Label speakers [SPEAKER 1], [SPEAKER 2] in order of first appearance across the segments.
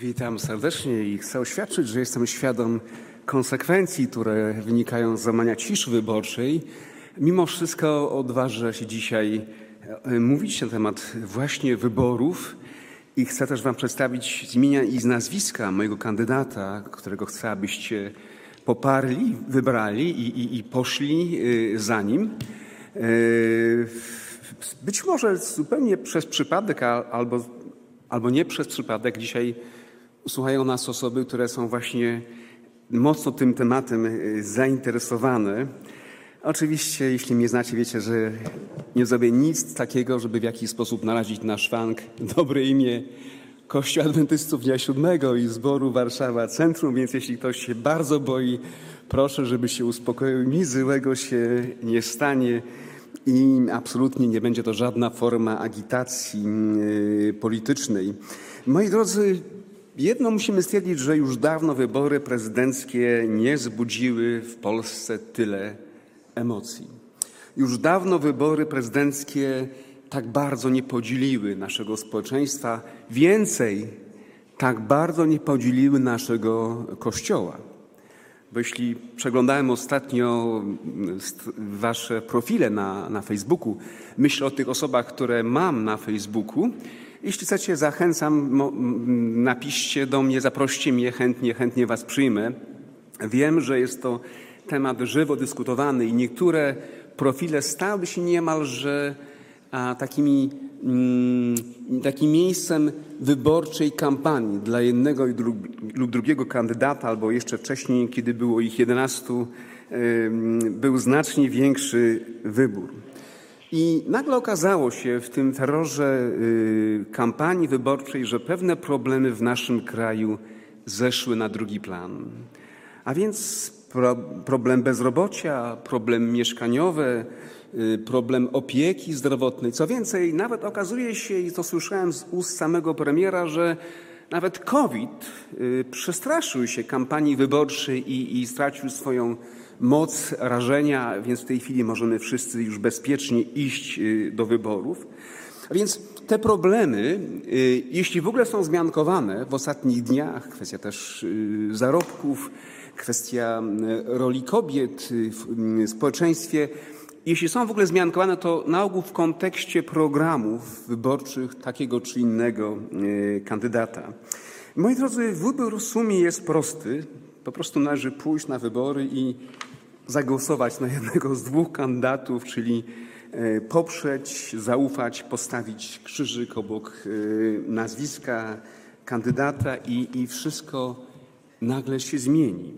[SPEAKER 1] Witam serdecznie i chcę oświadczyć, że jestem świadom konsekwencji, które wynikają z złamania ciszy wyborczej. Mimo wszystko odważę się dzisiaj e, mówić na temat właśnie wyborów i chcę też Wam przedstawić z imienia i z nazwiska mojego kandydata, którego chcę, abyście poparli, wybrali i, i, i poszli e, za nim. E, być może zupełnie przez przypadek albo, albo nie przez przypadek dzisiaj słuchają nas osoby, które są właśnie mocno tym tematem y, zainteresowane. Oczywiście, jeśli mnie znacie, wiecie, że nie zrobię nic takiego, żeby w jakiś sposób narazić na szwank dobre imię Kościoła Adwentystów Dnia Siódmego i Zboru Warszawa Centrum, więc jeśli ktoś się bardzo boi, proszę, żeby się uspokoił. Nic złego się nie stanie i absolutnie nie będzie to żadna forma agitacji y, politycznej. Moi drodzy, Jedno musimy stwierdzić, że już dawno wybory prezydenckie nie zbudziły w Polsce tyle emocji. Już dawno wybory prezydenckie tak bardzo nie podzieliły naszego społeczeństwa, więcej tak bardzo nie podzieliły naszego Kościoła. Bo jeśli przeglądałem ostatnio mm, wasze profile na, na Facebooku, myślę o tych osobach, które mam na Facebooku, jeśli chcecie, zachęcam, napiszcie do mnie, zaproście mnie, chętnie, chętnie Was przyjmę. Wiem, że jest to temat żywo dyskutowany i niektóre profile stały się niemalże takimi, mm, takim miejscem wyborczej kampanii dla jednego lub drugiego kandydata, albo jeszcze wcześniej, kiedy było ich 11, był znacznie większy wybór. I nagle okazało się w tym terrorze y, kampanii wyborczej, że pewne problemy w naszym kraju zeszły na drugi plan. A więc problem bezrobocia, problem mieszkaniowy, y, problem opieki zdrowotnej. Co więcej, nawet okazuje się, i to słyszałem z ust samego premiera, że nawet COVID y, przestraszył się kampanii wyborczej i, i stracił swoją moc rażenia, więc w tej chwili możemy wszyscy już bezpiecznie iść y, do wyborów. A więc te problemy, y, jeśli w ogóle są zmiankowane w ostatnich dniach, kwestia też y, zarobków, kwestia roli kobiet w społeczeństwie, jeśli są w ogóle zmiankowane, to na ogół w kontekście programów wyborczych takiego czy innego kandydata. Moi drodzy, wybór w sumie jest prosty. Po prostu należy pójść na wybory i zagłosować na jednego z dwóch kandydatów, czyli e, poprzeć, zaufać, postawić krzyżyk obok e, nazwiska kandydata i, i wszystko nagle się zmieni.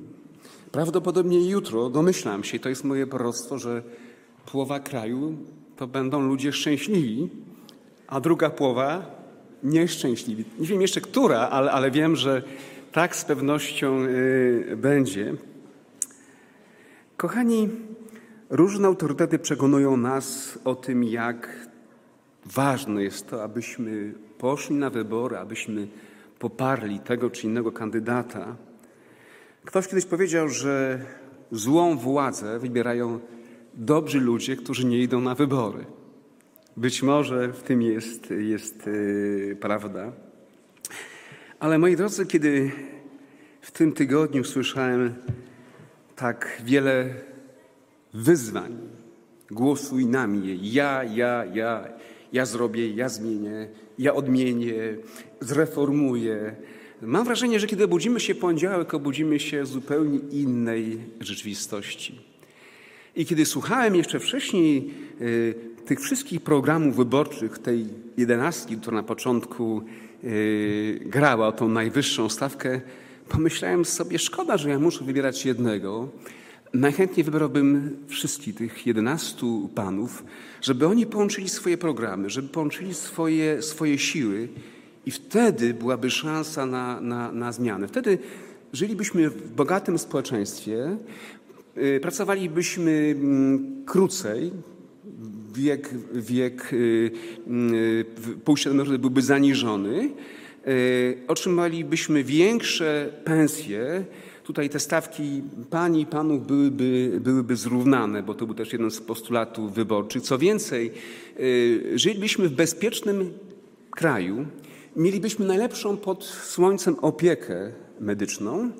[SPEAKER 1] Prawdopodobnie jutro, domyślam się, to jest moje proroctwo, że połowa kraju to będą ludzie szczęśliwi, a druga połowa nieszczęśliwi. Nie wiem jeszcze która, ale, ale wiem, że tak z pewnością y, będzie. Kochani, różne autorytety przekonują nas o tym, jak ważne jest to, abyśmy poszli na wybory, abyśmy poparli tego czy innego kandydata. Ktoś kiedyś powiedział, że złą władzę wybierają dobrzy ludzie, którzy nie idą na wybory. Być może w tym jest, jest yy, prawda. Ale moi drodzy, kiedy w tym tygodniu słyszałem tak wiele wyzwań. Głosuj na mnie. Ja, ja, ja. Ja zrobię, ja zmienię, ja odmienię, zreformuję. Mam wrażenie, że kiedy budzimy się poniedziałek, obudzimy się zupełnie innej rzeczywistości. I kiedy słuchałem jeszcze wcześniej y, tych wszystkich programów wyborczych, tej jedenastki, która na początku y, grała o tą najwyższą stawkę, pomyślałem sobie, szkoda, że ja muszę wybierać jednego. Najchętniej wybrałbym wszystkich tych jedenastu panów, żeby oni połączyli swoje programy, żeby połączyli swoje, swoje siły i wtedy byłaby szansa na, na, na zmianę. Wtedy żylibyśmy w bogatym społeczeństwie, y, pracowalibyśmy mm, krócej, wiek, wiek y, y, emerytury byłby zaniżony, Y, otrzymalibyśmy większe pensje. Tutaj te stawki pani i panów byłyby, byłyby zrównane, bo to był też jeden z postulatów wyborczych. Co więcej, żylibyśmy w bezpiecznym kraju, mielibyśmy najlepszą pod słońcem opiekę medyczną.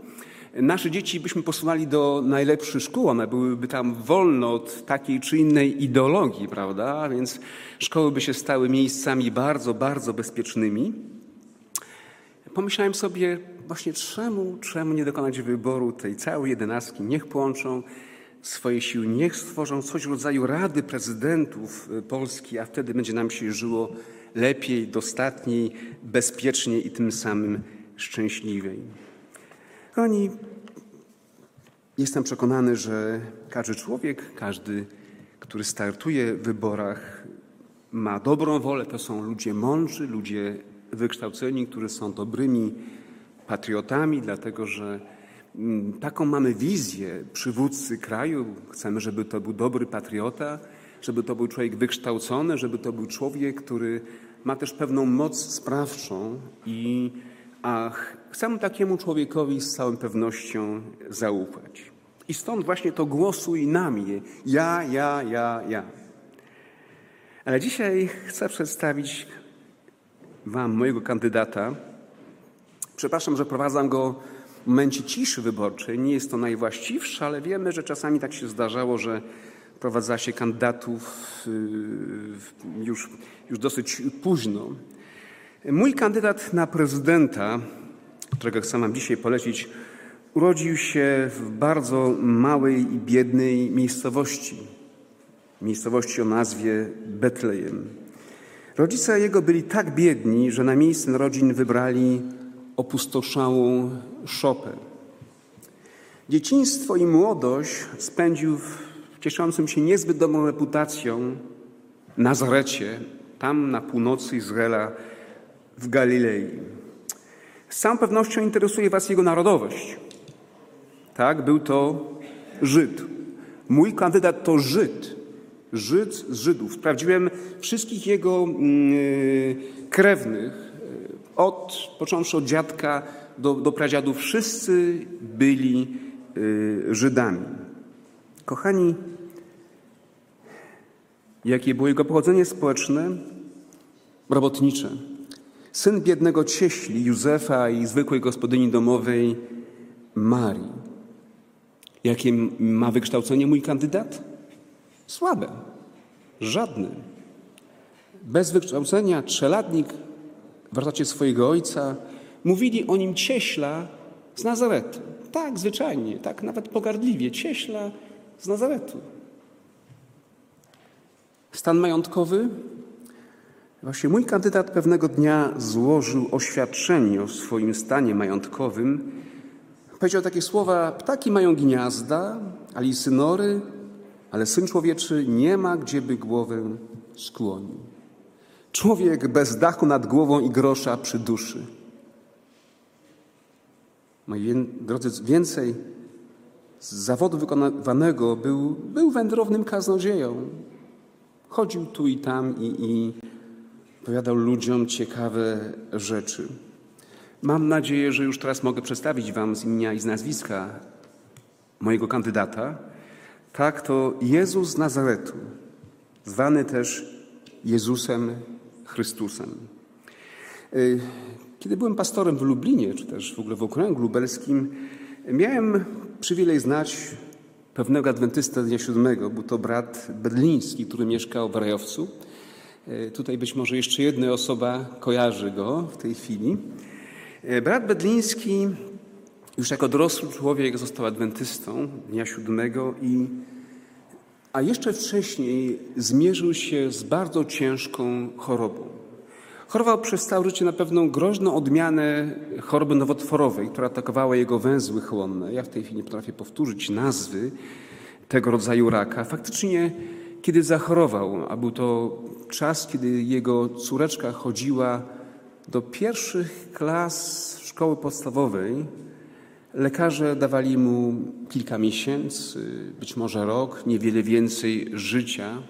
[SPEAKER 1] Nasze dzieci byśmy posuwali do najlepszych szkół, one byłyby tam wolne od takiej czy innej ideologii, prawda? Więc szkoły by się stały miejscami bardzo, bardzo bezpiecznymi. Pomyślałem sobie, właśnie czemu, czemu nie dokonać wyboru tej całej jedenastki? Niech połączą swoje siły, niech stworzą coś w rodzaju Rady Prezydentów Polski, a wtedy będzie nam się żyło lepiej, dostatniej, bezpieczniej i tym samym szczęśliwiej. Kochani, jestem przekonany, że każdy człowiek, każdy, który startuje w wyborach, ma dobrą wolę. To są ludzie mądrzy, ludzie wykształceni, którzy są dobrymi patriotami, dlatego że mm, taką mamy wizję przywódcy kraju. Chcemy, żeby to był dobry patriota, żeby to był człowiek wykształcony, żeby to był człowiek, który ma też pewną moc sprawczą i a chcę takiemu człowiekowi z całą pewnością zaufać. I stąd właśnie to głosuj na mnie. Ja, ja, ja, ja. Ale dzisiaj chcę przedstawić Wam mojego kandydata. Przepraszam, że prowadzam go w momencie ciszy wyborczej. Nie jest to najwłaściwsze, ale wiemy, że czasami tak się zdarzało, że prowadza się kandydatów y, już, już dosyć późno. Mój kandydat na prezydenta, którego chcę Wam dzisiaj polecić, urodził się w bardzo małej i biednej miejscowości. Miejscowości o nazwie Betlejem. Rodzice jego byli tak biedni, że na miejsce narodzin wybrali opustoszałą szopę. Dzieciństwo i młodość spędził w cieszącym się niezbyt dobrą reputacją Nazarecie, tam na północy Izraela, w Galilei. Z całą pewnością interesuje Was jego narodowość. Tak, był to Żyd. Mój kandydat to Żyd. Żyd z Żydów. Sprawdziłem wszystkich jego yy, krewnych, od, począwszy od dziadka do, do pradziadów. Wszyscy byli yy, Żydami. Kochani, jakie było jego pochodzenie społeczne? Robotnicze. Syn biednego cieśli Józefa i zwykłej gospodyni domowej Marii. Jakie ma wykształcenie mój kandydat? Słabe. Żadne. Bez wykształcenia trzeladnik w wartości swojego ojca mówili o nim cieśla z Nazaretu. Tak, zwyczajnie, tak nawet pogardliwie. Cieśla z Nazaretu. Stan majątkowy? Właśnie mój kandydat pewnego dnia złożył oświadczenie o swoim stanie majątkowym. Powiedział takie słowa: Ptaki mają gniazda, a lisy nory, ale syn człowieczy nie ma gdzieby głowę skłonił. Człowiek bez dachu nad głową i grosza przy duszy. Moi drodzy, więcej z zawodu wykonywanego był, był wędrownym kaznodzieją. Chodził tu i tam i, i opowiadał ludziom ciekawe rzeczy. Mam nadzieję, że już teraz mogę przedstawić Wam z imienia i z nazwiska mojego kandydata. Tak, to Jezus z Nazaretu, zwany też Jezusem Chrystusem. Y, kiedy byłem pastorem w Lublinie, czy też w ogóle w okręgu lubelskim, miałem przywilej znać pewnego adwentystę dnia siódmego. Był to brat Bedliński, który mieszkał w Rajowcu. E, tutaj być może jeszcze jedna osoba kojarzy go w tej chwili. E, brat Bedliński już jako dorosły człowiek został adwentystą dnia siódmego i a jeszcze wcześniej zmierzył się z bardzo ciężką chorobą. Chorował przez całe życie na pewną groźną odmianę choroby nowotworowej, która atakowała jego węzły chłonne. Ja w tej chwili nie potrafię powtórzyć nazwy tego rodzaju raka. Faktycznie, kiedy zachorował, a był to czas, kiedy jego córeczka chodziła do pierwszych klas szkoły podstawowej, lekarze dawali mu kilka miesięcy, być może rok, niewiele więcej życia.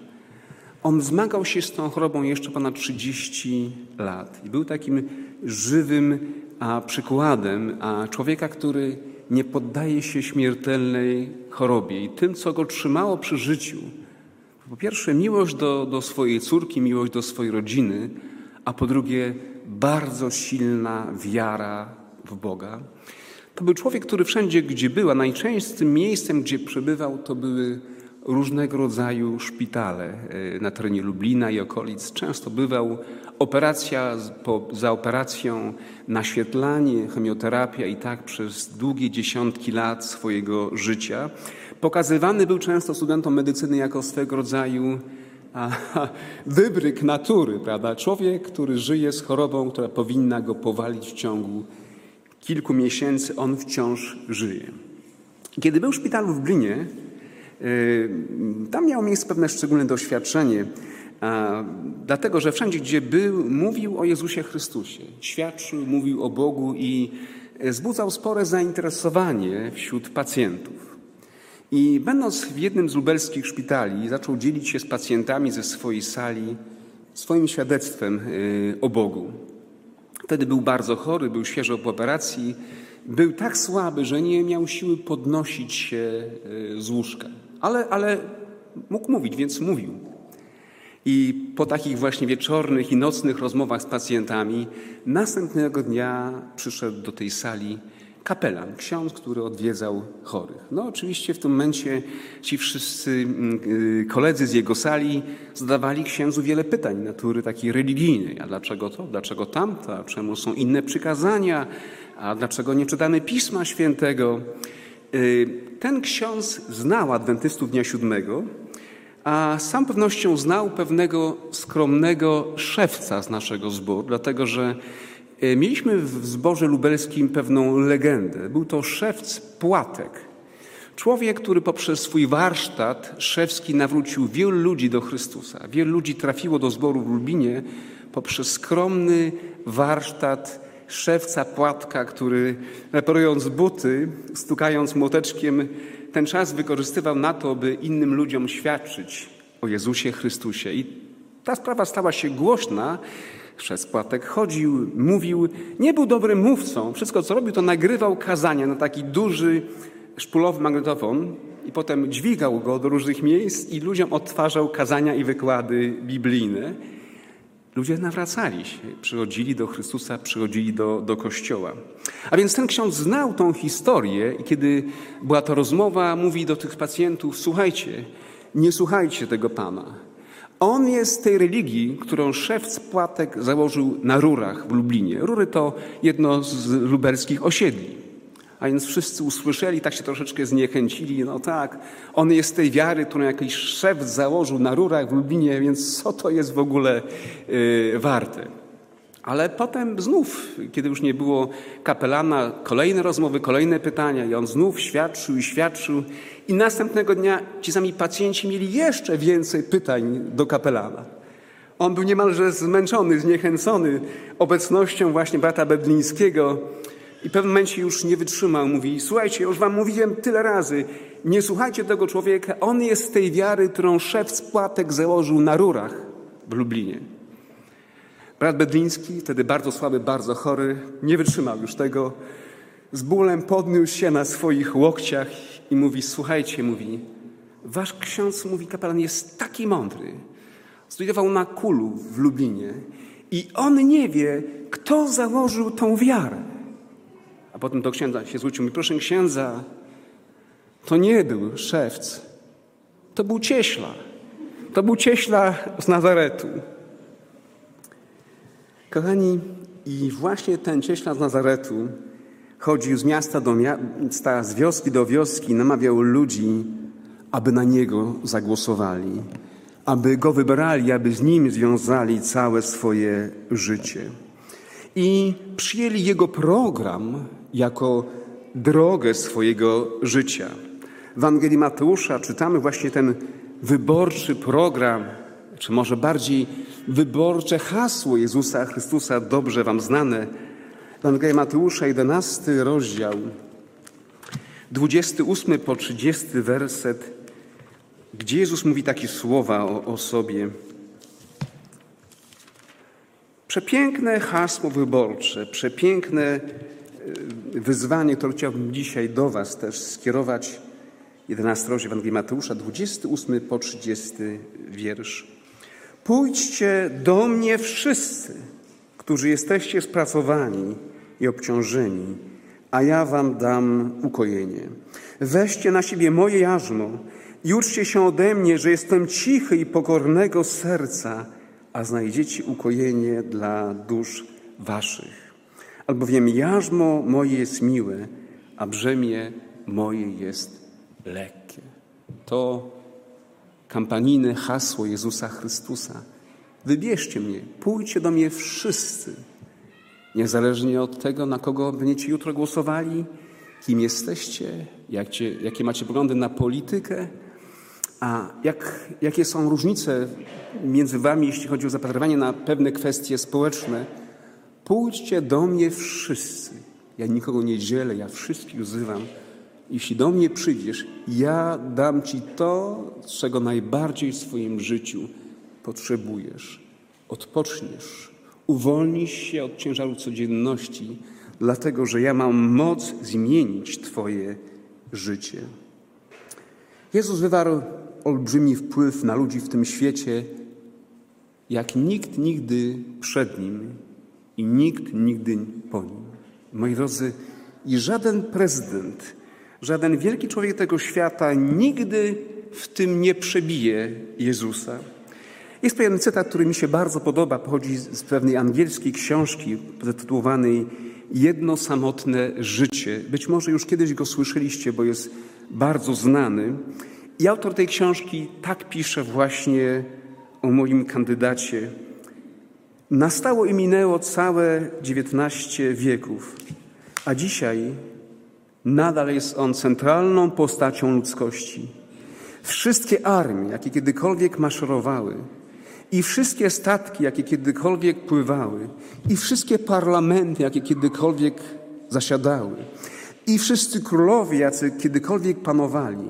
[SPEAKER 1] On zmagał się z tą chorobą jeszcze ponad 30 lat i był takim żywym a przykładem a człowieka, który nie poddaje się śmiertelnej chorobie. I tym, co go trzymało przy życiu, po pierwsze miłość do, do swojej córki, miłość do swojej rodziny, a po drugie bardzo silna wiara w Boga. To był człowiek, który wszędzie, gdzie był, a najczęstszym miejscem, gdzie przebywał, to były różnego rodzaju szpitale e, na terenie Lublina i okolic. Często bywał operacja za operacją, naświetlanie, chemioterapia i tak przez długie dziesiątki lat swojego życia. Pokazywany był często studentom medycyny jako swego rodzaju wybryk natury, prawda? Człowiek, który żyje z chorobą, która powinna go powalić w ciągu kilku miesięcy, on wciąż żyje. Kiedy był w szpitalu w Blinie, tam miało miejsce pewne szczególne doświadczenie, dlatego że wszędzie, gdzie był, mówił o Jezusie Chrystusie, świadczył, mówił o Bogu i wzbudzał spore zainteresowanie wśród pacjentów. I będąc w jednym z lubelskich szpitali, zaczął dzielić się z pacjentami ze swojej sali swoim świadectwem y, o Bogu. Wtedy był bardzo chory, był świeżo po operacji, był tak słaby, że nie miał siły podnosić się y, z łóżka. Ale, ale mógł mówić, więc mówił. I po takich właśnie wieczornych i nocnych rozmowach z pacjentami, następnego dnia przyszedł do tej sali kapelan, ksiądz, który odwiedzał chorych. No oczywiście w tym momencie ci wszyscy mm, y, koledzy z jego sali zadawali księdzu wiele pytań natury takiej religijnej. A dlaczego to? Dlaczego tamto? A czemu są inne przykazania? A dlaczego nie czytamy Pisma Świętego? Y, ten ksiądz znał adwentystów Dnia Siódmego, a sam pewnością znał pewnego skromnego szewca z naszego zboru, dlatego że mieliśmy w zborze lubelskim pewną legendę. Był to szewc Płatek. Człowiek, który poprzez swój warsztat szewski nawrócił wielu ludzi do Chrystusa. Wielu ludzi trafiło do zboru w Lubinie poprzez skromny warsztat szewca Płatka, który reparując buty, stukając młoteczkiem, ten czas wykorzystywał na to, by innym ludziom świadczyć o Jezusie Chrystusie. I ta sprawa stała się głośna, przez płatek chodził, mówił. Nie był dobrym mówcą. Wszystko, co robił, to nagrywał kazania na taki duży szpulowy magnetofon i potem dźwigał go do różnych miejsc i ludziom odtwarzał kazania i wykłady biblijne. Ludzie nawracali się, przychodzili do Chrystusa, przychodzili do, do Kościoła. A więc ten ksiądz znał tą historię i kiedy była to rozmowa, mówi do tych pacjentów, słuchajcie, nie słuchajcie tego Pana. On jest z tej religii, którą szef Spłatek założył na Rurach w Lublinie. Rury to jedno z lubelskich osiedli. A więc wszyscy usłyszeli, tak się troszeczkę zniechęcili. No tak, on jest tej wiary, którą jakiś szef założył na Rurach w Lublinie, więc co to jest w ogóle yy, warte? Ale potem znów, kiedy już nie było kapelana, kolejne rozmowy, kolejne pytania i on znów świadczył i świadczył. I następnego dnia ci sami pacjenci mieli jeszcze więcej pytań do kapelana. On był niemalże zmęczony, zniechęcony obecnością właśnie brata Bedlińskiego i w pewnym momencie już nie wytrzymał. Mówi, słuchajcie, już wam mówiłem tyle razy, nie słuchajcie tego człowieka, on jest tej wiary, którą szef spłatek założył na rurach w Lublinie. Brat Bedliński, wtedy bardzo słaby, bardzo chory, nie wytrzymał już tego. Z bólem podniósł się na swoich łokciach i mówi: Słuchajcie, mówi, wasz ksiądz, mówi kapelan, jest taki mądry. Studiował na Kulu w Lublinie i on nie wie, kto założył tą wiarę. A potem do księdza się zwrócił: mi, Proszę księdza, to nie był szewc, to był cieśla. To był cieśla z Nazaretu. Kochani, i właśnie ten cieśla z Nazaretu chodził z miasta do miasta, z wioski do wioski, namawiał ludzi, aby na niego zagłosowali, aby go wybrali, aby z nim związali całe swoje życie. I przyjęli jego program jako drogę swojego życia. W Ewangelii Mateusza czytamy właśnie ten wyborczy program czy może bardziej wyborcze hasło Jezusa Chrystusa, dobrze Wam znane. Ewangelia Mateusza, 11 rozdział, 28 po 30 werset, gdzie Jezus mówi takie słowa o, o sobie. Przepiękne hasło wyborcze, przepiękne e, wyzwanie, które chciałbym dzisiaj do Was też skierować. 11 rozdział Ewangelii Mateusza, 28 po 30 wiersz. Pójdźcie do mnie wszyscy, którzy jesteście spracowani i obciążeni, a ja wam dam ukojenie. Weźcie na siebie moje jarzmo i uczcie się ode mnie, że jestem cichy i pokornego serca, a znajdziecie ukojenie dla dusz waszych. Albowiem jarzmo moje jest miłe, a brzemię moje jest lekkie. To kampanijne hasło Jezusa Chrystusa. Wybierzcie mnie, pójdźcie do mnie wszyscy, niezależnie od tego, na kogo będziecie jutro głosowali, kim jesteście, jakie, jakie macie poglądy na politykę, a jak, jakie są różnice między wami, jeśli chodzi o zapatrywanie na pewne kwestie społeczne. Pójdźcie do mnie wszyscy. Ja nikogo nie dzielę, ja wszystkich wzywam. Jeśli do mnie przyjdziesz, ja dam ci to, czego najbardziej w swoim życiu potrzebujesz. Odpoczniesz, uwolnisz się od ciężaru codzienności, dlatego że ja mam moc zmienić Twoje życie. Jezus wywarł olbrzymi wpływ na ludzi w tym świecie, jak nikt nigdy przed nim i nikt nigdy po nim. Moi drodzy, i żaden prezydent, żaden wielki człowiek tego świata nigdy w tym nie przebije Jezusa. Jest pewien cytat, który mi się bardzo podoba, pochodzi z pewnej angielskiej książki zatytułowanej Jedno samotne życie. Być może już kiedyś go słyszeliście, bo jest bardzo znany. I autor tej książki tak pisze właśnie o moim kandydacie. Nastało i minęło całe XIX wieków, a dzisiaj nadal jest on centralną postacią ludzkości. Wszystkie armie, jakie kiedykolwiek maszerowały, i wszystkie statki, jakie kiedykolwiek pływały, i wszystkie parlamenty, jakie kiedykolwiek zasiadały, i wszyscy królowie, jacy kiedykolwiek panowali,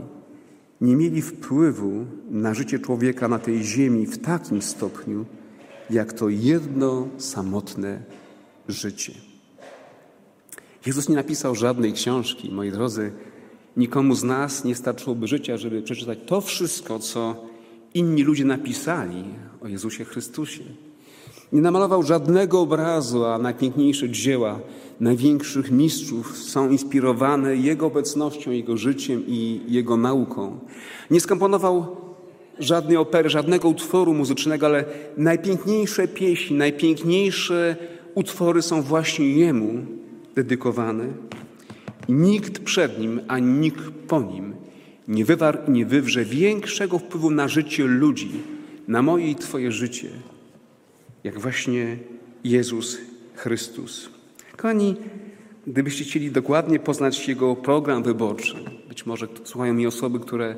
[SPEAKER 1] nie mieli wpływu na życie człowieka na tej ziemi w takim stopniu, jak to jedno samotne życie. Jezus nie napisał żadnej książki, moi drodzy. Nikomu z nas nie starczyłoby życia, żeby przeczytać to wszystko, co inni ludzie napisali o Jezusie Chrystusie. Nie namalował żadnego obrazu, a najpiękniejsze dzieła największych mistrzów są inspirowane Jego obecnością, Jego życiem i Jego nauką. Nie skomponował żadnej opery, żadnego utworu muzycznego, ale najpiękniejsze pieśni, najpiękniejsze utwory są właśnie Jemu dedykowane. Nikt przed Nim, ani nikt po Nim nie wywarł nie wywrze większego wpływu na życie ludzi, na moje i Twoje życie, jak właśnie Jezus Chrystus. Kochani, gdybyście chcieli dokładnie poznać Jego program wyborczy, być może słuchają mi osoby, które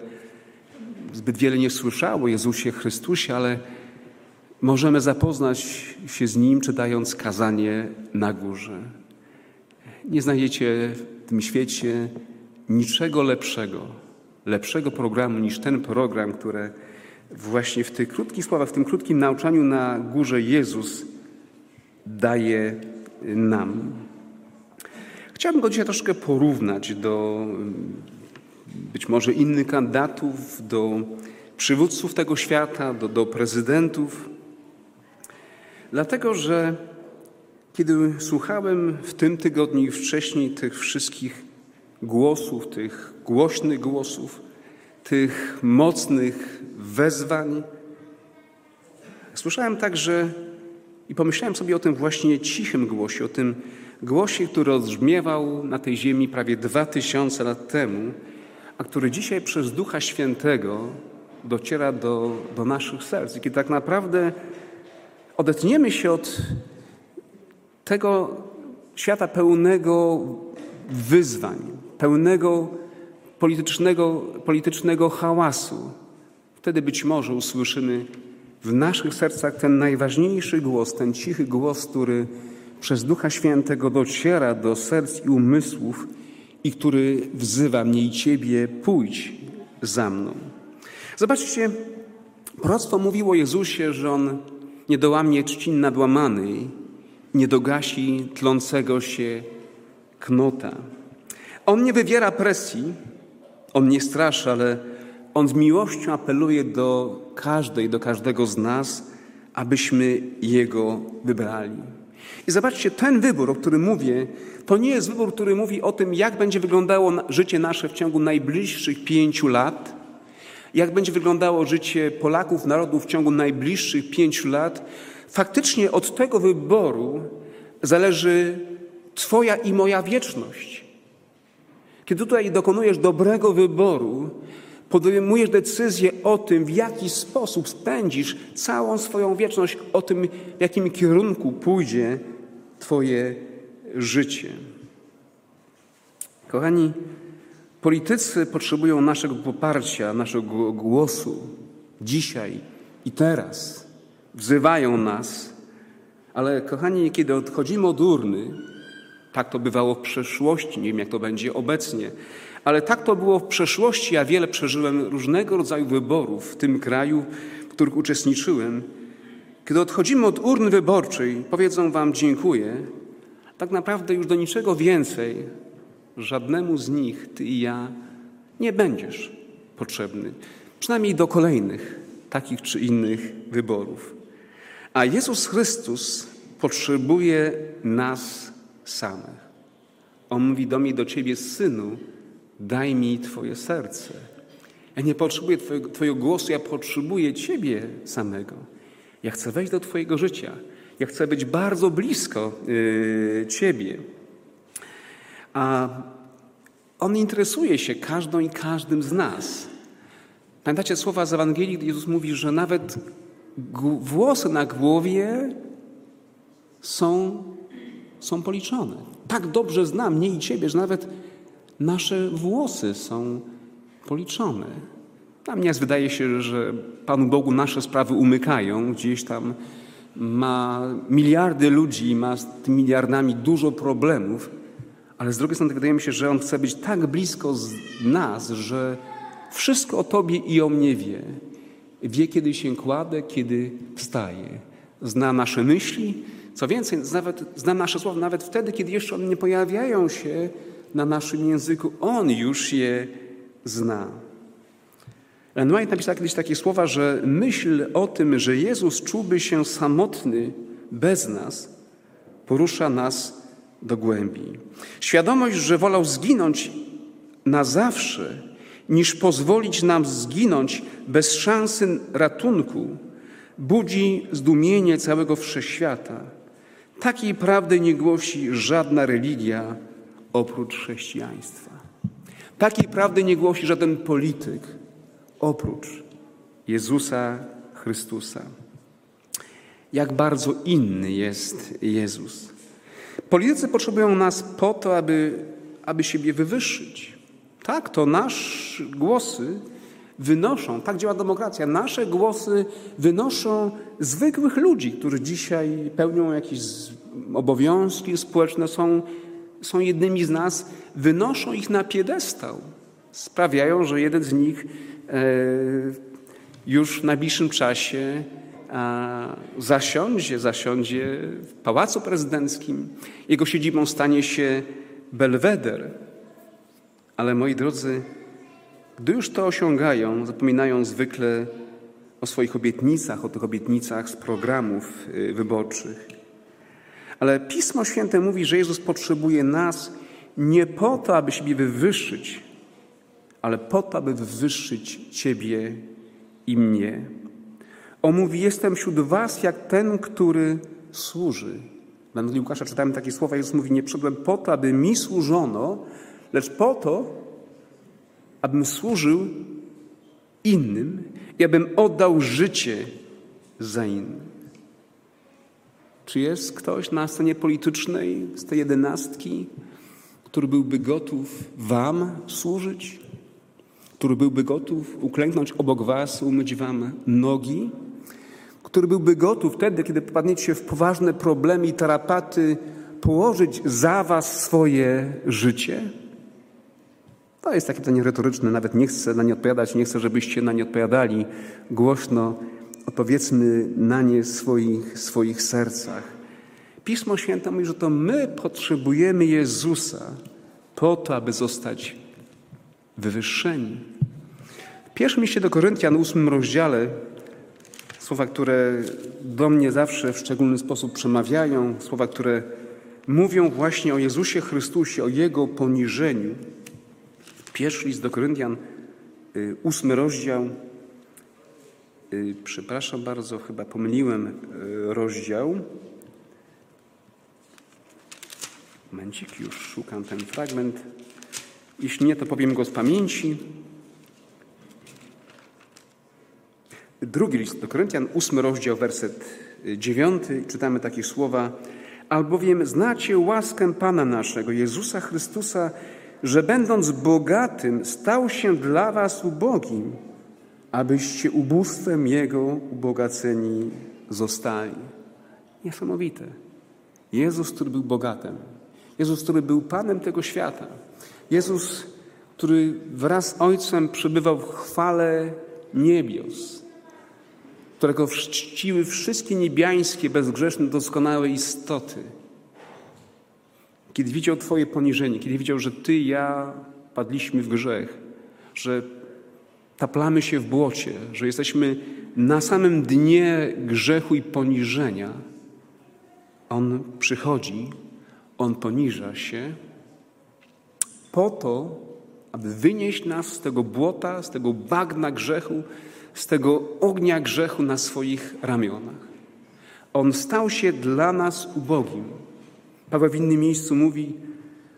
[SPEAKER 1] zbyt wiele nie słyszały o Jezusie Chrystusie, ale możemy zapoznać się z Nim, czytając kazanie na górze. Nie znajdziecie w tym świecie niczego lepszego, lepszego programu niż ten program, który właśnie w tych krótkich słowach, w tym krótkim nauczaniu na górze Jezus daje nam. Chciałbym go dzisiaj troszkę porównać do być może innych kandydatów, do przywódców tego świata, do, do prezydentów. Dlatego, że kiedy słuchałem w tym tygodniu i wcześniej tych wszystkich głosów, tych głośnych głosów, tych mocnych wezwań, słyszałem także i pomyślałem sobie o tym właśnie cichym głosie, o tym głosie, który odbrzmiewał na tej ziemi prawie dwa tysiące lat temu, a który dzisiaj przez Ducha Świętego dociera do, do naszych serc. I kiedy tak naprawdę odetniemy się od tego świata pełnego wyzwań, pełnego politycznego, politycznego hałasu, wtedy być może usłyszymy w naszych sercach ten najważniejszy głos, ten cichy głos, który przez Ducha Świętego dociera do serc i umysłów i który wzywa mnie i Ciebie, pójdź za mną. Zobaczcie, proroctwo mówiło Jezusie, że On nie dołamie trzcin nadłamanej, nie dogasi tlącego się knota. On nie wywiera presji, On nie straszy, ale On z miłością apeluje do każdej, do każdego z nas, abyśmy Jego wybrali. I zobaczcie, ten wybór, o którym mówię, to nie jest wybór, który mówi o tym, jak będzie wyglądało życie nasze w ciągu najbliższych pięciu lat, jak będzie wyglądało życie Polaków, narodów w ciągu najbliższych pięciu lat. Faktycznie od tego wyboru zależy Twoja i moja wieczność. Kiedy tutaj dokonujesz dobrego wyboru, podejmujesz decyzję o tym, w jaki sposób spędzisz całą swoją wieczność, o tym, w jakim kierunku pójdzie Twoje życie. Kochani, politycy potrzebują naszego poparcia, naszego głosu dzisiaj i teraz. Wzywają nas, ale kochani, kiedy odchodzimy od urny, tak to bywało w przeszłości, nie wiem jak to będzie obecnie, ale tak to było w przeszłości. Ja wiele przeżyłem różnego rodzaju wyborów w tym kraju, w których uczestniczyłem. Kiedy odchodzimy od urny wyborczej, powiedzą Wam dziękuję, tak naprawdę już do niczego więcej, żadnemu z nich, Ty i ja, nie będziesz potrzebny. Przynajmniej do kolejnych takich czy innych wyborów. A Jezus Chrystus potrzebuje nas samych. On mówi do mnie, do Ciebie, Synu, daj mi Twoje serce. Ja nie potrzebuję Twojego, twojego głosu, ja potrzebuję Ciebie samego. Ja chcę wejść do Twojego życia. Ja chcę być bardzo blisko yy, Ciebie. A On interesuje się każdą i każdym z nas. Pamiętacie słowa z Ewangelii, gdy Jezus mówi, że nawet włosy na głowie są, są policzone. Tak dobrze znam mnie i Ciebie, że nawet nasze włosy są policzone. A mnie wydaje się, że Panu Bogu nasze sprawy umykają. Gdzieś tam ma miliardy ludzi, ma z tymi miliardami dużo problemów, ale z drugiej strony wydaje mi się, że On chce być tak blisko z nas, że wszystko o Tobie i o mnie wie. Wie, kiedy się kładę, kiedy wstaję. Zna nasze myśli, co więcej, nawet, zna nasze słowa nawet wtedy, kiedy jeszcze one nie pojawiają się na naszym języku. On już je zna. Ellen White napisał kiedyś takie słowa, że myśl o tym, że Jezus czułby się samotny bez nas, porusza nas do głębi. Świadomość, że wolał zginąć na zawsze, niż pozwolić nam zginąć bez szansy ratunku, budzi zdumienie całego wszechświata. Takiej prawdy nie głosi żadna religia oprócz chrześcijaństwa. Takiej prawdy nie głosi żaden polityk oprócz Jezusa Chrystusa. Jak bardzo inny jest Jezus. Politycy potrzebują nas po to, aby, aby siebie wywyższyć. Tak, to nasze głosy wynoszą, tak działa demokracja, nasze głosy wynoszą zwykłych ludzi, którzy dzisiaj pełnią jakieś obowiązki społeczne, są, są jednymi z nas, wynoszą ich na piedestał. Sprawiają, że jeden z nich e, już w najbliższym czasie zasiądzie, zasiądzie w Pałacu Prezydenckim. Jego siedzibą stanie się Belweder. Ale moi drodzy, gdy już to osiągają, zapominają zwykle o swoich obietnicach, o tych obietnicach z programów y, wyborczych. Ale Pismo Święte mówi, że Jezus potrzebuje nas nie po to, aby siebie wywyższyć, ale po to, aby wywyższyć Ciebie i mnie. On mówi, jestem wśród was jak ten, który służy. W Ewangelii Łukasza czytałem takie słowa, Jezus mówi, nie przyszedłem po to, aby mi służono, lecz po to, abym służył innym i abym oddał życie za innych. Czy jest ktoś na scenie politycznej z tej jedenastki, który byłby gotów Wam służyć? Który byłby gotów uklęknąć obok Was, umyć Wam nogi? Który byłby gotów wtedy, kiedy popadniecie w poważne problemy i tarapaty, położyć za Was swoje życie? To jest takie pytanie retoryczne, nawet nie chcę na nie odpowiadać, nie chcę, żebyście na nie odpowiadali głośno. Odpowiedzmy na nie w swoich, swoich sercach. Pismo Święte mówi, że to my potrzebujemy Jezusa po to, aby zostać wywyższeni. W pierwszym liście do Koryntian, ósmym rozdziale, Słowa, które do mnie zawsze w szczególny sposób przemawiają, słowa, które mówią właśnie o Jezusie Chrystusie, o Jego poniżeniu. Pierwszy list do Koryntian, y, ósmy rozdział. Y, przepraszam bardzo, chyba pomyliłem y, rozdział. Momencik, już szukam ten fragment. Jeśli nie, to powiem go z pamięci. Drugi list do Koryntian, ósmy rozdział, werset dziewiąty. Czytamy takie słowa. Albowiem znacie łaskę Pana naszego, Jezusa Chrystusa, że będąc bogatym, stał się dla was ubogim, abyście ubóstwem Jego ubogaceni zostali. Niesamowite. Jezus, który był bogatym. Jezus, który był Panem tego świata. Jezus, który wraz z Ojcem przebywał w chwale niebios, którego czciły wszystkie niebiańskie, bezgrzeszne, doskonałe istoty. Kiedy widział Twoje poniżenie, kiedy widział, że Ty i ja padliśmy w grzech, że taplamy się w błocie, że jesteśmy na samym dnie grzechu i poniżenia, On przychodzi, On poniża się po to, aby wynieść nas z tego błota, z tego bagna grzechu, z tego ognia grzechu na swoich ramionach. On stał się dla nas ubogim. Paweł w innym miejscu mówi,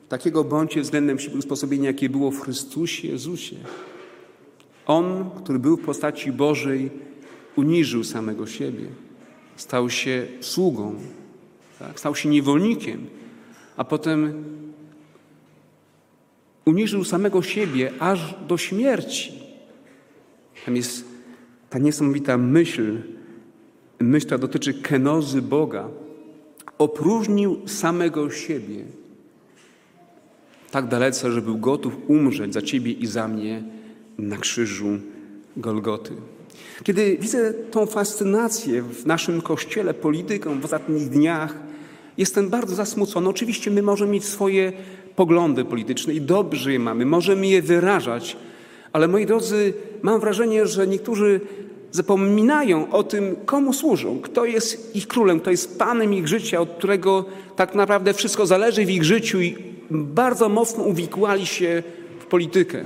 [SPEAKER 1] takiego bądźcie względem siebie usposobienia, jakie było w Chrystusie Jezusie. On, który był w postaci Bożej, uniżył samego siebie. Stał się sługą, tak? stał się niewolnikiem, a potem uniżył samego siebie aż do śmierci. Tam jest ta niesamowita myśl, myśl, która dotyczy kenozy Boga, opróżnił samego siebie tak dalece, że był gotów umrzeć za Ciebie i za mnie na krzyżu Golgoty. Kiedy widzę tą fascynację w naszym kościele polityką w ostatnich dniach, jestem bardzo zasmucony. Oczywiście my możemy mieć swoje poglądy polityczne i dobrze je mamy, możemy je wyrażać, ale moi drodzy, mam wrażenie, że niektórzy zapominają o tym, komu służą, kto jest ich królem, kto jest panem ich życia, od którego tak naprawdę wszystko zależy w ich życiu i bardzo mocno uwikłali się w politykę.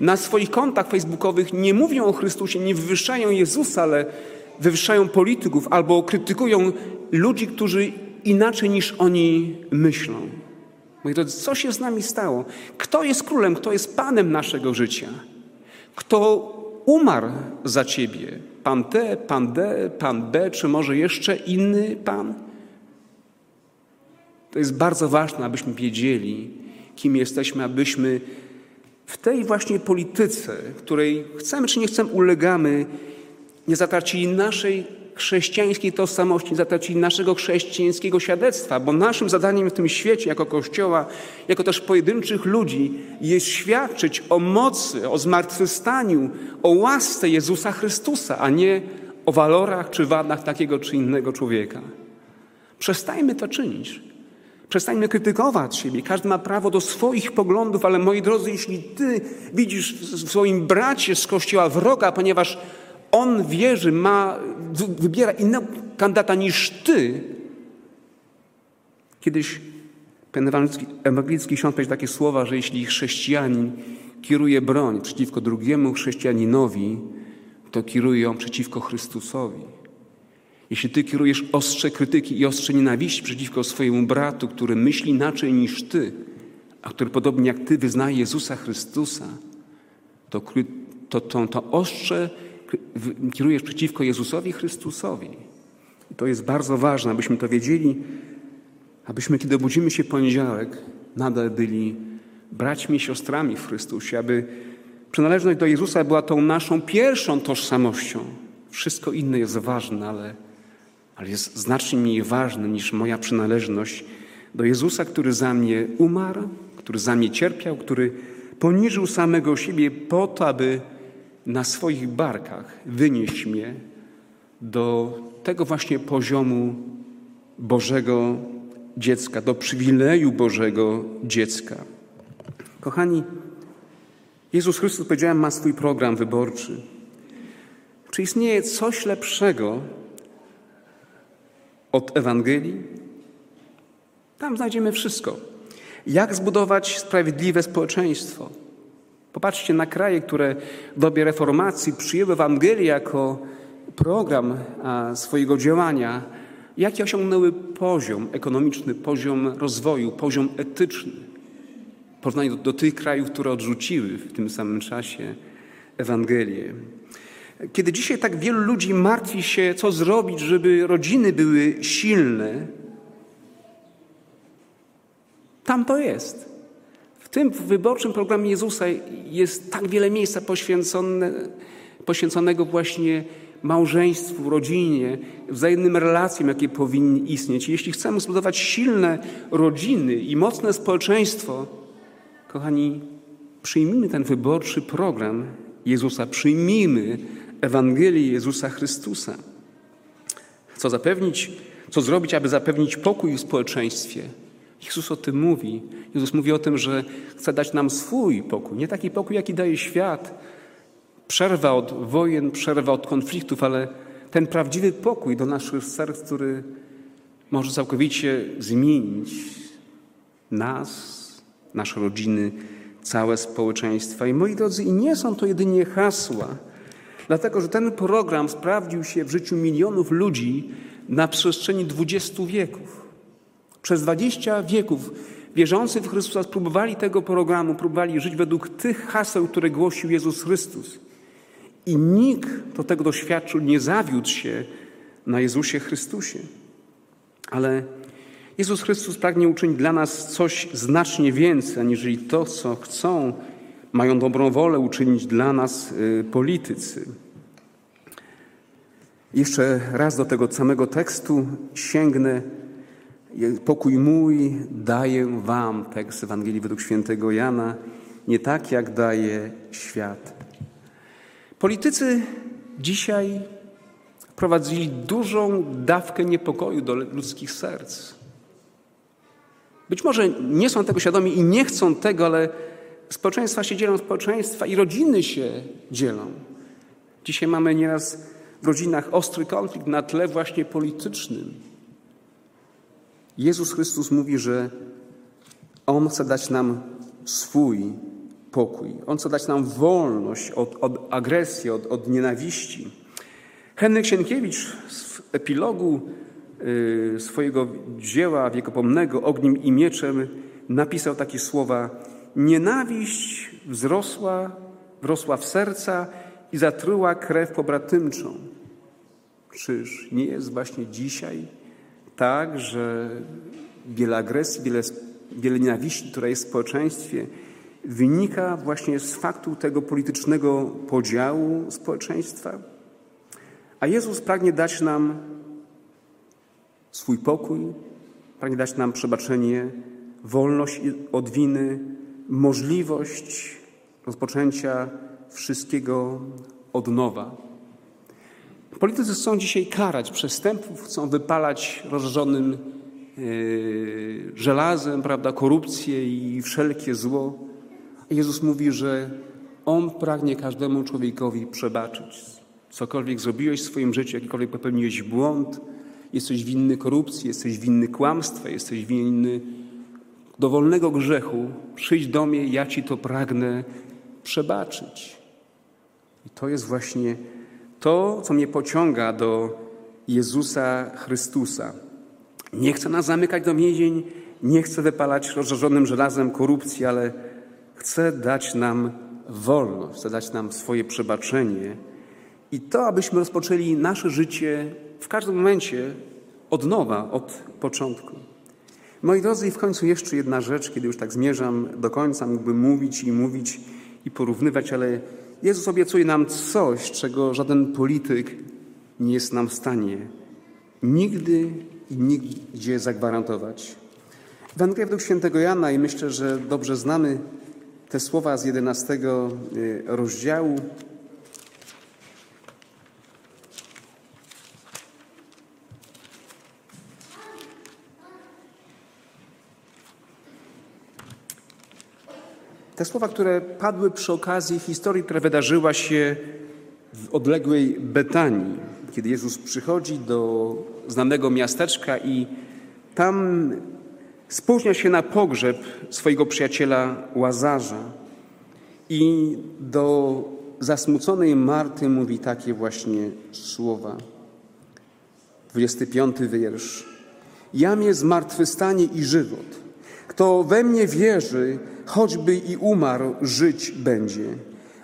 [SPEAKER 1] Na swoich kontach facebookowych nie mówią o Chrystusie, nie wywyższają Jezusa, ale wywyższają polityków albo krytykują ludzi, którzy inaczej niż oni myślą. Moi drodzy, co się z nami stało? Kto jest królem, kto jest panem naszego życia? Kto umarł za ciebie? Pan T, pan D, pan B, czy może jeszcze inny pan? To jest bardzo ważne, abyśmy wiedzieli, kim jesteśmy, abyśmy w tej właśnie polityce, której chcemy czy nie chcemy, ulegamy, nie zatracili naszej chrześcijańskiej tożsamości, zatracili naszego chrześcijańskiego świadectwa, bo naszym zadaniem w tym świecie, jako Kościoła, jako też pojedynczych ludzi, jest świadczyć o mocy, o zmartwychwstaniu, o łasce Jezusa Chrystusa, a nie o walorach czy wadach takiego czy innego człowieka. Przestajmy to czynić. Przestańmy krytykować siebie. Każdy ma prawo do swoich poglądów, ale moi drodzy, jeśli ty widzisz w swoim bracie z kościoła wroga, ponieważ on wierzy, ma, wybiera innego kandydata niż ty. Kiedyś ten ewangelicki, ewangelicki ksiądz powiedział takie słowa, że jeśli chrześcijanin kieruje broń przeciwko drugiemu chrześcijaninowi, to kieruje ją przeciwko Chrystusowi. Jeśli ty kierujesz ostrze krytyki i ostrze nienawiści przeciwko swojemu bratu, który myśli inaczej niż ty, a który podobnie jak ty wyznaje Jezusa Chrystusa, to, to, to, to ostrze kierujesz przeciwko Jezusowi Chrystusowi. I to jest bardzo ważne, abyśmy to wiedzieli, abyśmy, kiedy obudzimy się poniedziałek, nadal byli braćmi i siostrami w Chrystusie, aby przynależność do Jezusa była tą naszą pierwszą tożsamością. Wszystko inne jest ważne, ale, ale jest znacznie mniej ważne niż moja przynależność do Jezusa, który za mnie umarł, który za mnie cierpiał, który poniżył samego siebie po to, aby na swoich barkach wynieść mnie do tego właśnie poziomu Bożego dziecka, do przywileju Bożego dziecka. Kochani, Jezus Chrystus, powiedziałem, ma swój program wyborczy. Czy istnieje coś lepszego od Ewangelii? Tam znajdziemy wszystko. Jak zbudować sprawiedliwe społeczeństwo? Popatrzcie na kraje, które w dobie reformacji przyjęły Ewangelię jako program swojego działania, jaki osiągnęły poziom ekonomiczny, poziom rozwoju, poziom etyczny w porównaniu do, do tych krajów, które odrzuciły w tym samym czasie Ewangelię. Kiedy dzisiaj tak wielu ludzi martwi się, co zrobić, żeby rodziny były silne, tam to jest. Tym wyborczym programie Jezusa jest tak wiele miejsca poświęcone, poświęconego właśnie małżeństwu, rodzinie, wzajemnym relacjom, jakie powinny istnieć. Jeśli chcemy zbudować silne rodziny i mocne społeczeństwo, kochani, przyjmijmy ten wyborczy program Jezusa, przyjmijmy Ewangelię Jezusa Chrystusa. Co zapewnić, co zrobić, aby zapewnić pokój w społeczeństwie? Jezus o tym mówi. Jezus mówi o tym, że chce dać nam swój pokój, nie taki pokój, jaki daje świat. Przerwa od wojen, przerwa od konfliktów, ale ten prawdziwy pokój do naszych serc, który może całkowicie zmienić nas, nasze rodziny, całe społeczeństwa. I moi drodzy, i nie są to jedynie hasła, dlatego że ten program sprawdził się w życiu milionów ludzi na przestrzeni dwudziestu wieków. Przez dwadzieścia wieków wierzący w Chrystusa spróbowali tego programu, próbowali żyć według tych haseł, które głosił Jezus Chrystus. I nikt, kto tego doświadczył, nie zawiódł się na Jezusie Chrystusie. Ale Jezus Chrystus pragnie uczynić dla nas coś znacznie więcej, aniżeli to, co chcą, mają dobrą wolę uczynić dla nas y, politycy. Jeszcze raz do tego samego tekstu sięgnę. Pokój mój daję wam, tekst Ewangelii według świętego Jana, nie tak jak daje świat. Politycy dzisiaj prowadzili dużą dawkę niepokoju do ludzkich serc. Być może nie są tego świadomi i nie chcą tego, ale społeczeństwa się dzielą, społeczeństwa i rodziny się dzielą. Dzisiaj mamy nieraz w rodzinach ostry konflikt na tle właśnie politycznym. Jezus Chrystus mówi, że On chce dać nam swój pokój. On chce dać nam wolność od, od agresji, od, od nienawiści. Henryk Sienkiewicz w epilogu y, swojego dzieła wiekopomnego Ogniem i Mieczem napisał takie słowa Nienawiść wzrosła, wrosła w serca i zatruła krew pobratymczą. Czyż nie jest właśnie dzisiaj tak, że wiele agresji, wiele, wiele nienawiści, która jest w społeczeństwie, wynika właśnie z faktu tego politycznego podziału społeczeństwa? A Jezus pragnie dać nam swój pokój, pragnie dać nam przebaczenie, wolność od winy, możliwość rozpoczęcia wszystkiego od nowa. Politycy chcą dzisiaj karać przestępców, chcą wypalać rozżarzonym yy, żelazem, prawda, korupcję i wszelkie zło. Jezus mówi, że On pragnie każdemu człowiekowi przebaczyć. Cokolwiek zrobiłeś w swoim życiu, jakikolwiek popełniłeś błąd, jesteś winny korupcji, jesteś winny kłamstwa, jesteś winny dowolnego grzechu, przyjdź do mnie, ja Ci to pragnę przebaczyć. I to jest właśnie to, co mnie pociąga do Jezusa Chrystusa. Nie chcę nas zamykać do więzień, nie chcę wypalać rozżarzonym żelazem korupcji, ale chce dać nam wolność, chce dać nam swoje przebaczenie i to, abyśmy rozpoczęli nasze życie w każdym momencie od nowa, od początku. Moi drodzy, i w końcu jeszcze jedna rzecz, kiedy już tak zmierzam do końca, mógłbym mówić i mówić i porównywać, ale Jezus obiecuje nam coś, czego żaden polityk nie jest nam w stanie nigdy i nigdzie zagwarantować. Ewangelia według świętego Jana i myślę, że dobrze znamy te słowa z 11 y, rozdziału. Te słowa, które padły przy okazji historii, która wydarzyła się w odległej Betanii, kiedy Jezus przychodzi do znanego miasteczka i tam spóźnia się na pogrzeb swojego przyjaciela Łazarza i do zasmuconej Marty mówi takie właśnie słowa. 25 wiersz. Jam jest zmartwychwstanie i żywot. Kto we mnie wierzy, choćby i umarł, żyć będzie.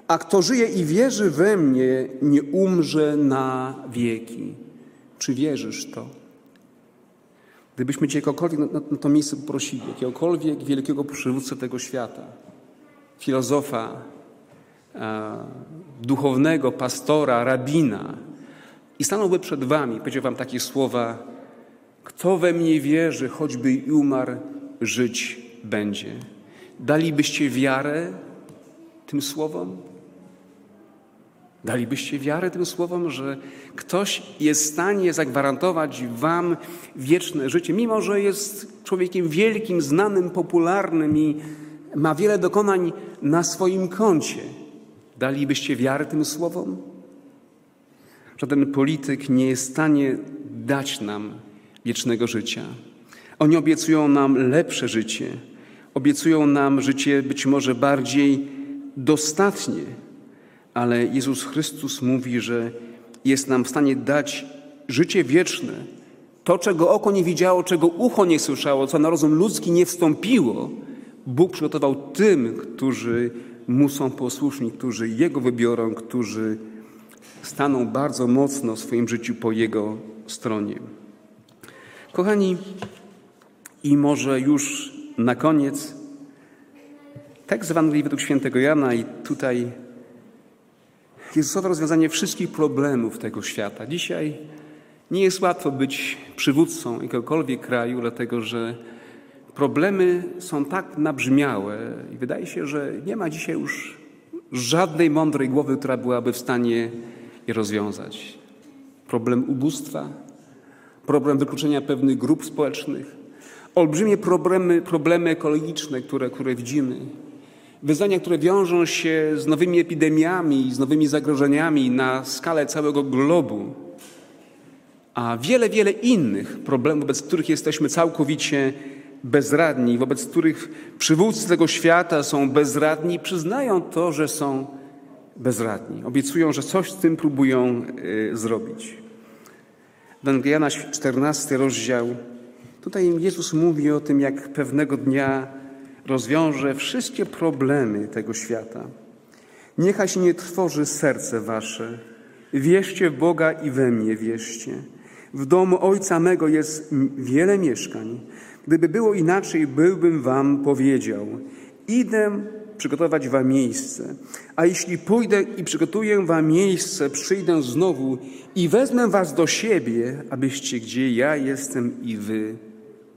[SPEAKER 1] A kto żyje i wierzy we mnie, nie umrze na wieki. Czy wierzysz to? Gdybyśmy Cię jakiegokolwiek na, to miejsce poprosili, jakiegokolwiek wielkiego przywódcę tego świata, filozofa, duchownego, pastora, rabina, i stanąłby przed Wami, powiedział Wam takie słowa: Kto we mnie wierzy, choćby i umarł, żyć będzie. Dalibyście wiarę tym słowom? Dalibyście wiarę tym słowom, że ktoś jest w stanie zagwarantować Wam wieczne życie, mimo że jest człowiekiem wielkim, znanym, popularnym i ma wiele dokonań na swoim koncie. Dalibyście wiarę tym słowom? Żaden polityk nie jest w stanie dać nam wiecznego życia. Oni obiecują nam lepsze życie, obiecują nam życie być może bardziej dostatnie, ale Jezus Chrystus mówi, że jest nam w stanie dać życie wieczne, to, czego oko nie widziało, czego ucho nie słyszało, co na rozum ludzki nie wstąpiło, Bóg przygotował tym, którzy Mu są posłuszni, którzy Jego wybiorą, którzy staną bardzo mocno w swoim życiu po Jego stronie. Kochani, i może już na koniec tekst Ewangelii według świętego Jana i tutaj Jezusowe rozwiązanie wszystkich problemów tego świata. Dzisiaj nie jest łatwo być przywódcą jakiegokolwiek kraju, dlatego że problemy są tak nabrzmiałe i wydaje się, że nie ma dzisiaj już żadnej mądrej głowy, która byłaby w stanie je rozwiązać. Problem ubóstwa, problem wykluczenia pewnych grup społecznych, olbrzymie problemy, problemy ekologiczne, które, które widzimy, wyzwania, które wiążą się z nowymi epidemiami, z nowymi zagrożeniami na skalę całego globu, a wiele, wiele innych problemów, wobec których jesteśmy całkowicie bezradni, wobec których przywódcy tego świata są bezradni, przyznają to, że są bezradni. Obiecują, że coś z tym próbują y, zrobić. Ewangelia 14 rozdział. Tutaj Jezus mówi o tym, jak pewnego dnia rozwiąże wszystkie problemy tego świata. Niechaj się nie trwoży serce wasze. Wierzcie w Boga i we mnie wierzcie. W domu Ojca mego jest wiele mieszkań. Gdyby było inaczej, byłbym wam powiedział. Idę przygotować wam miejsce. A jeśli pójdę i przygotuję wam miejsce, przyjdę znowu i wezmę was do siebie, abyście gdzie ja jestem i wy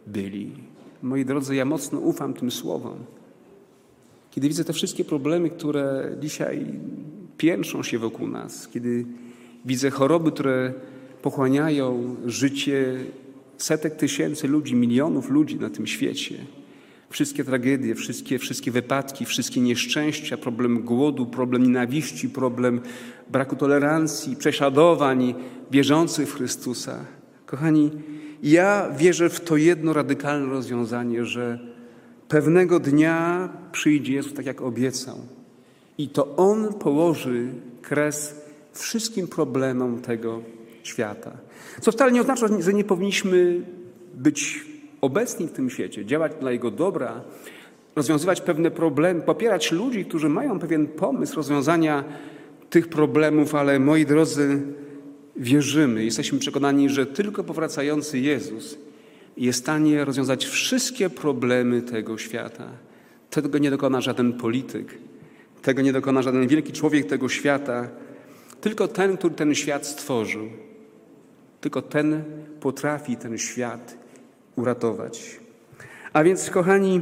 [SPEAKER 1] byli. Moi drodzy, ja mocno ufam tym słowom. Kiedy widzę te wszystkie problemy, które dzisiaj piętrzą się wokół nas, kiedy widzę choroby, które pochłaniają życie setek tysięcy ludzi, milionów ludzi na tym świecie, wszystkie tragedie, wszystkie, wszystkie wypadki, wszystkie nieszczęścia, problem głodu, problem nienawiści, problem braku tolerancji, prześladowań wierzących w Chrystusa. Kochani, ja wierzę w to jedno radykalne rozwiązanie, że pewnego dnia przyjdzie Jezus tak jak obiecał. I to On położy kres wszystkim problemom tego świata. Co wcale nie oznacza, że nie powinniśmy być obecni w tym świecie, działać dla Jego dobra, rozwiązywać pewne problemy, popierać ludzi, którzy mają pewien pomysł rozwiązania tych problemów, ale moi drodzy, wierzymy, jesteśmy przekonani, że tylko powracający Jezus jest w stanie rozwiązać wszystkie problemy tego świata. Tego nie dokona żaden polityk, tego nie dokona żaden wielki człowiek tego świata, tylko ten, który ten świat stworzył. Tylko ten potrafi ten świat uratować. A więc, kochani,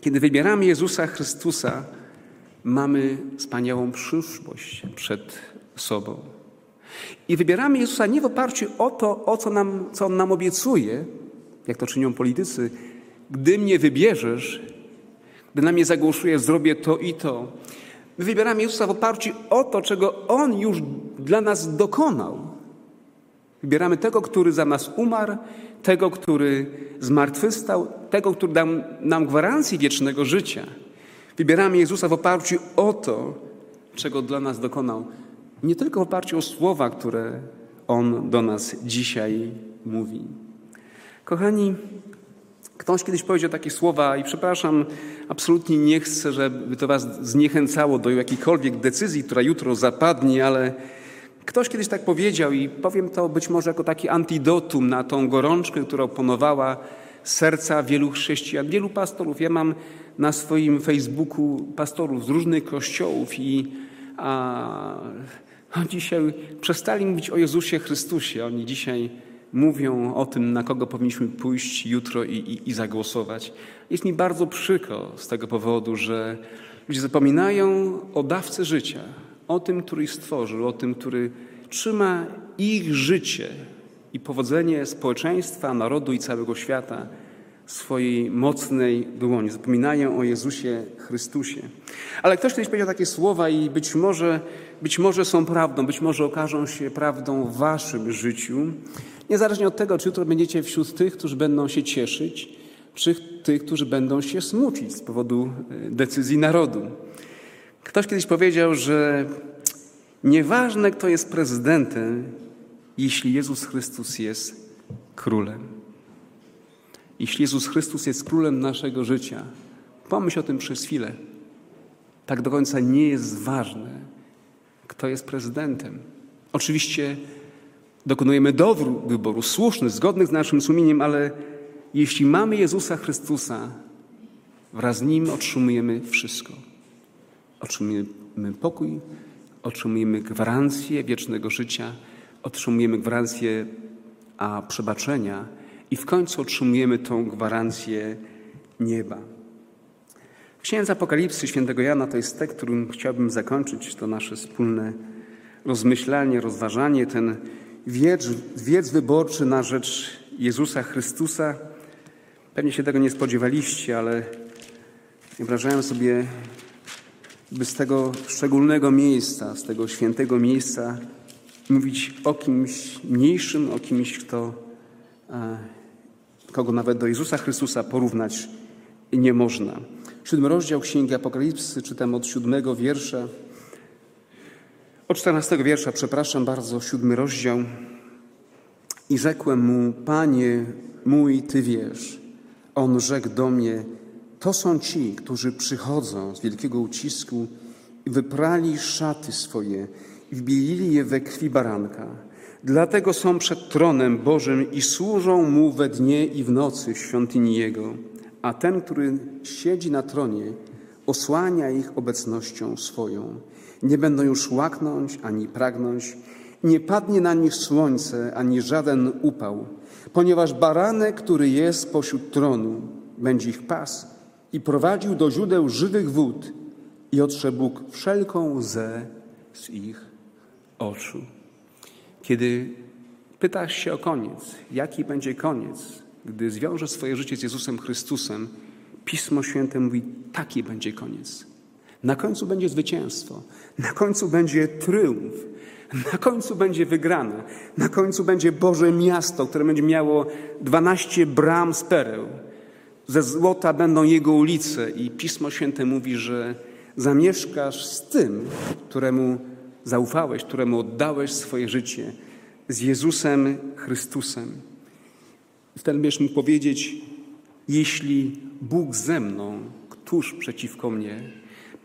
[SPEAKER 1] kiedy wybieramy Jezusa Chrystusa, mamy wspaniałą przyszłość przed sobą. I wybieramy Jezusa nie w oparciu o to, o co, nam, co On nam obiecuje, jak to czynią politycy. Gdy mnie wybierzesz, gdy na mnie zagłosujesz, zrobię to i to. My wybieramy Jezusa w oparciu o to, czego On już dla nas dokonał. Wybieramy tego, który za nas umarł, tego, który zmartwychwstał, tego, który dał nam gwarancję wiecznego życia. Wybieramy Jezusa w oparciu o to, czego dla nas dokonał. Nie tylko w oparciu o słowa, które On do nas dzisiaj mówi. Kochani, ktoś kiedyś powiedział takie słowa i przepraszam, absolutnie nie chcę, żeby to was zniechęcało do jakiejkolwiek decyzji, która jutro zapadnie, ale ktoś kiedyś tak powiedział i powiem to być może jako taki antidotum na tą gorączkę, która oponowała serca wielu chrześcijan, wielu pastorów. Ja mam na swoim Facebooku pastorów z różnych kościołów i a, dzisiaj przestali mówić o Jezusie Chrystusie. Oni dzisiaj mówią o tym, na kogo powinniśmy pójść jutro i, i, i zagłosować. Jest mi bardzo przykro z tego powodu, że ludzie zapominają o dawcy życia, o tym, który ich stworzył, o tym, który trzyma ich życie i powodzenie społeczeństwa, narodu i całego świata swojej mocnej dłoni. Zapominają o Jezusie Chrystusie. Ale ktoś kiedyś powiedział takie słowa i być może, być może są prawdą, być może okażą się prawdą w waszym życiu. Niezależnie od tego, czy jutro będziecie wśród tych, którzy będą się cieszyć, czy tych, którzy będą się smucić z powodu e, decyzji narodu. Ktoś kiedyś powiedział, że nieważne, kto jest prezydentem, jeśli Jezus Chrystus jest królem. Jeśli Jezus Chrystus jest królem naszego życia, pomyśl o tym przez chwilę. Tak do końca nie jest ważne, kto jest prezydentem. Oczywiście dokonujemy dobrego wyboru, słuszny, zgodny z naszym sumieniem, ale jeśli mamy Jezusa Chrystusa, wraz z Nim otrzymujemy wszystko. Otrzymujemy pokój, otrzymujemy gwarancję wiecznego życia, otrzymujemy gwarancję a przebaczenia i w końcu otrzymujemy tą gwarancję nieba. Księdza Apokalipsy świętego Jana to jest tekst, którym chciałbym zakończyć to nasze wspólne rozmyślanie, rozważanie, ten wiersz, wiersz wyborczy na rzecz Jezusa Chrystusa. Pewnie się tego nie spodziewaliście, ale wyobrażałem sobie, by z tego szczególnego miejsca, z tego świętego miejsca mówić o kimś mniejszym, o kimś, kto, kogo nawet do Jezusa Chrystusa porównać nie można. Siódmy rozdział Księgi Apokalipsy, czytam od siódmego wiersza. Od czternastego wiersza, przepraszam bardzo, siódmy rozdział. I rzekłem mu, Panie mój, Ty wiesz. On rzekł do mnie, to są ci, którzy przychodzą z wielkiego ucisku i wyprali szaty swoje i wbielili je we krwi baranka. Dlatego są przed tronem Bożym i służą Mu we dnie i w nocy w świątyni Jego. A ten, który siedzi na tronie, osłania ich obecnością swoją. Nie będą już łaknąć ani pragnąć, nie padnie na nich słońce ani żaden upał, ponieważ baranek, który jest pośród tronu, będzie ich pas i prowadził do źródeł żywych wód i otrze Bóg wszelką łzę z ich oczu. Kiedy pytasz się o koniec, jaki będzie koniec, gdy zwiąże swoje życie z Jezusem Chrystusem, Pismo Święte mówi, taki będzie koniec. Na końcu będzie zwycięstwo, na końcu będzie triumf, na końcu będzie wygrana, na końcu będzie Boże miasto, które będzie miało 12 bram z pereł. Ze złota będą jego ulice i Pismo Święte mówi, że zamieszkasz z tym, któremu zaufałeś, któremu oddałeś swoje życie, z Jezusem Chrystusem. Wtedy będziesz mógł powiedzieć, jeśli Bóg ze mną, któż przeciwko mnie?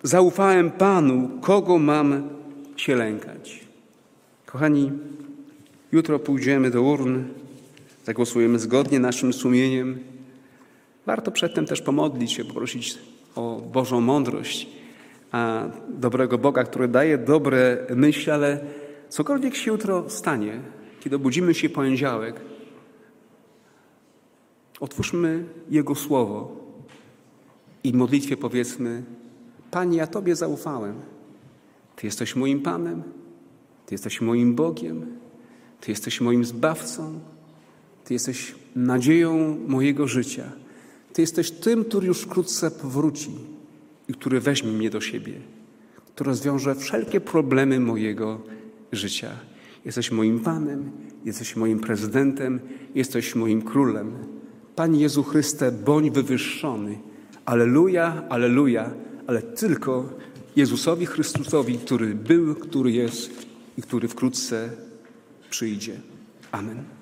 [SPEAKER 1] Zaufałem Panu, kogo mam się lękać? Kochani, jutro pójdziemy do urn, zagłosujemy zgodnie naszym sumieniem. Warto przedtem też pomodlić się, poprosić o Bożą mądrość, a dobrego Boga, który daje dobre myśli, ale cokolwiek się jutro stanie, kiedy obudzimy się poniedziałek, otwórzmy Jego Słowo i w modlitwie powiedzmy, Panie, ja Tobie zaufałem. Ty jesteś moim Panem, Ty jesteś moim Bogiem, Ty jesteś moim Zbawcą, Ty jesteś nadzieją mojego życia. Ty jesteś tym, który już wkrótce powróci i który weźmie mnie do siebie. to rozwiąże wszelkie problemy mojego życia. Jesteś moim Panem, jesteś moim prezydentem, jesteś moim królem. Panie Jezu Chryste, bądź wywyższony. Aleluja, aleluja, ale tylko Jezusowi Chrystusowi, który był, który jest i który wkrótce przyjdzie. Amen.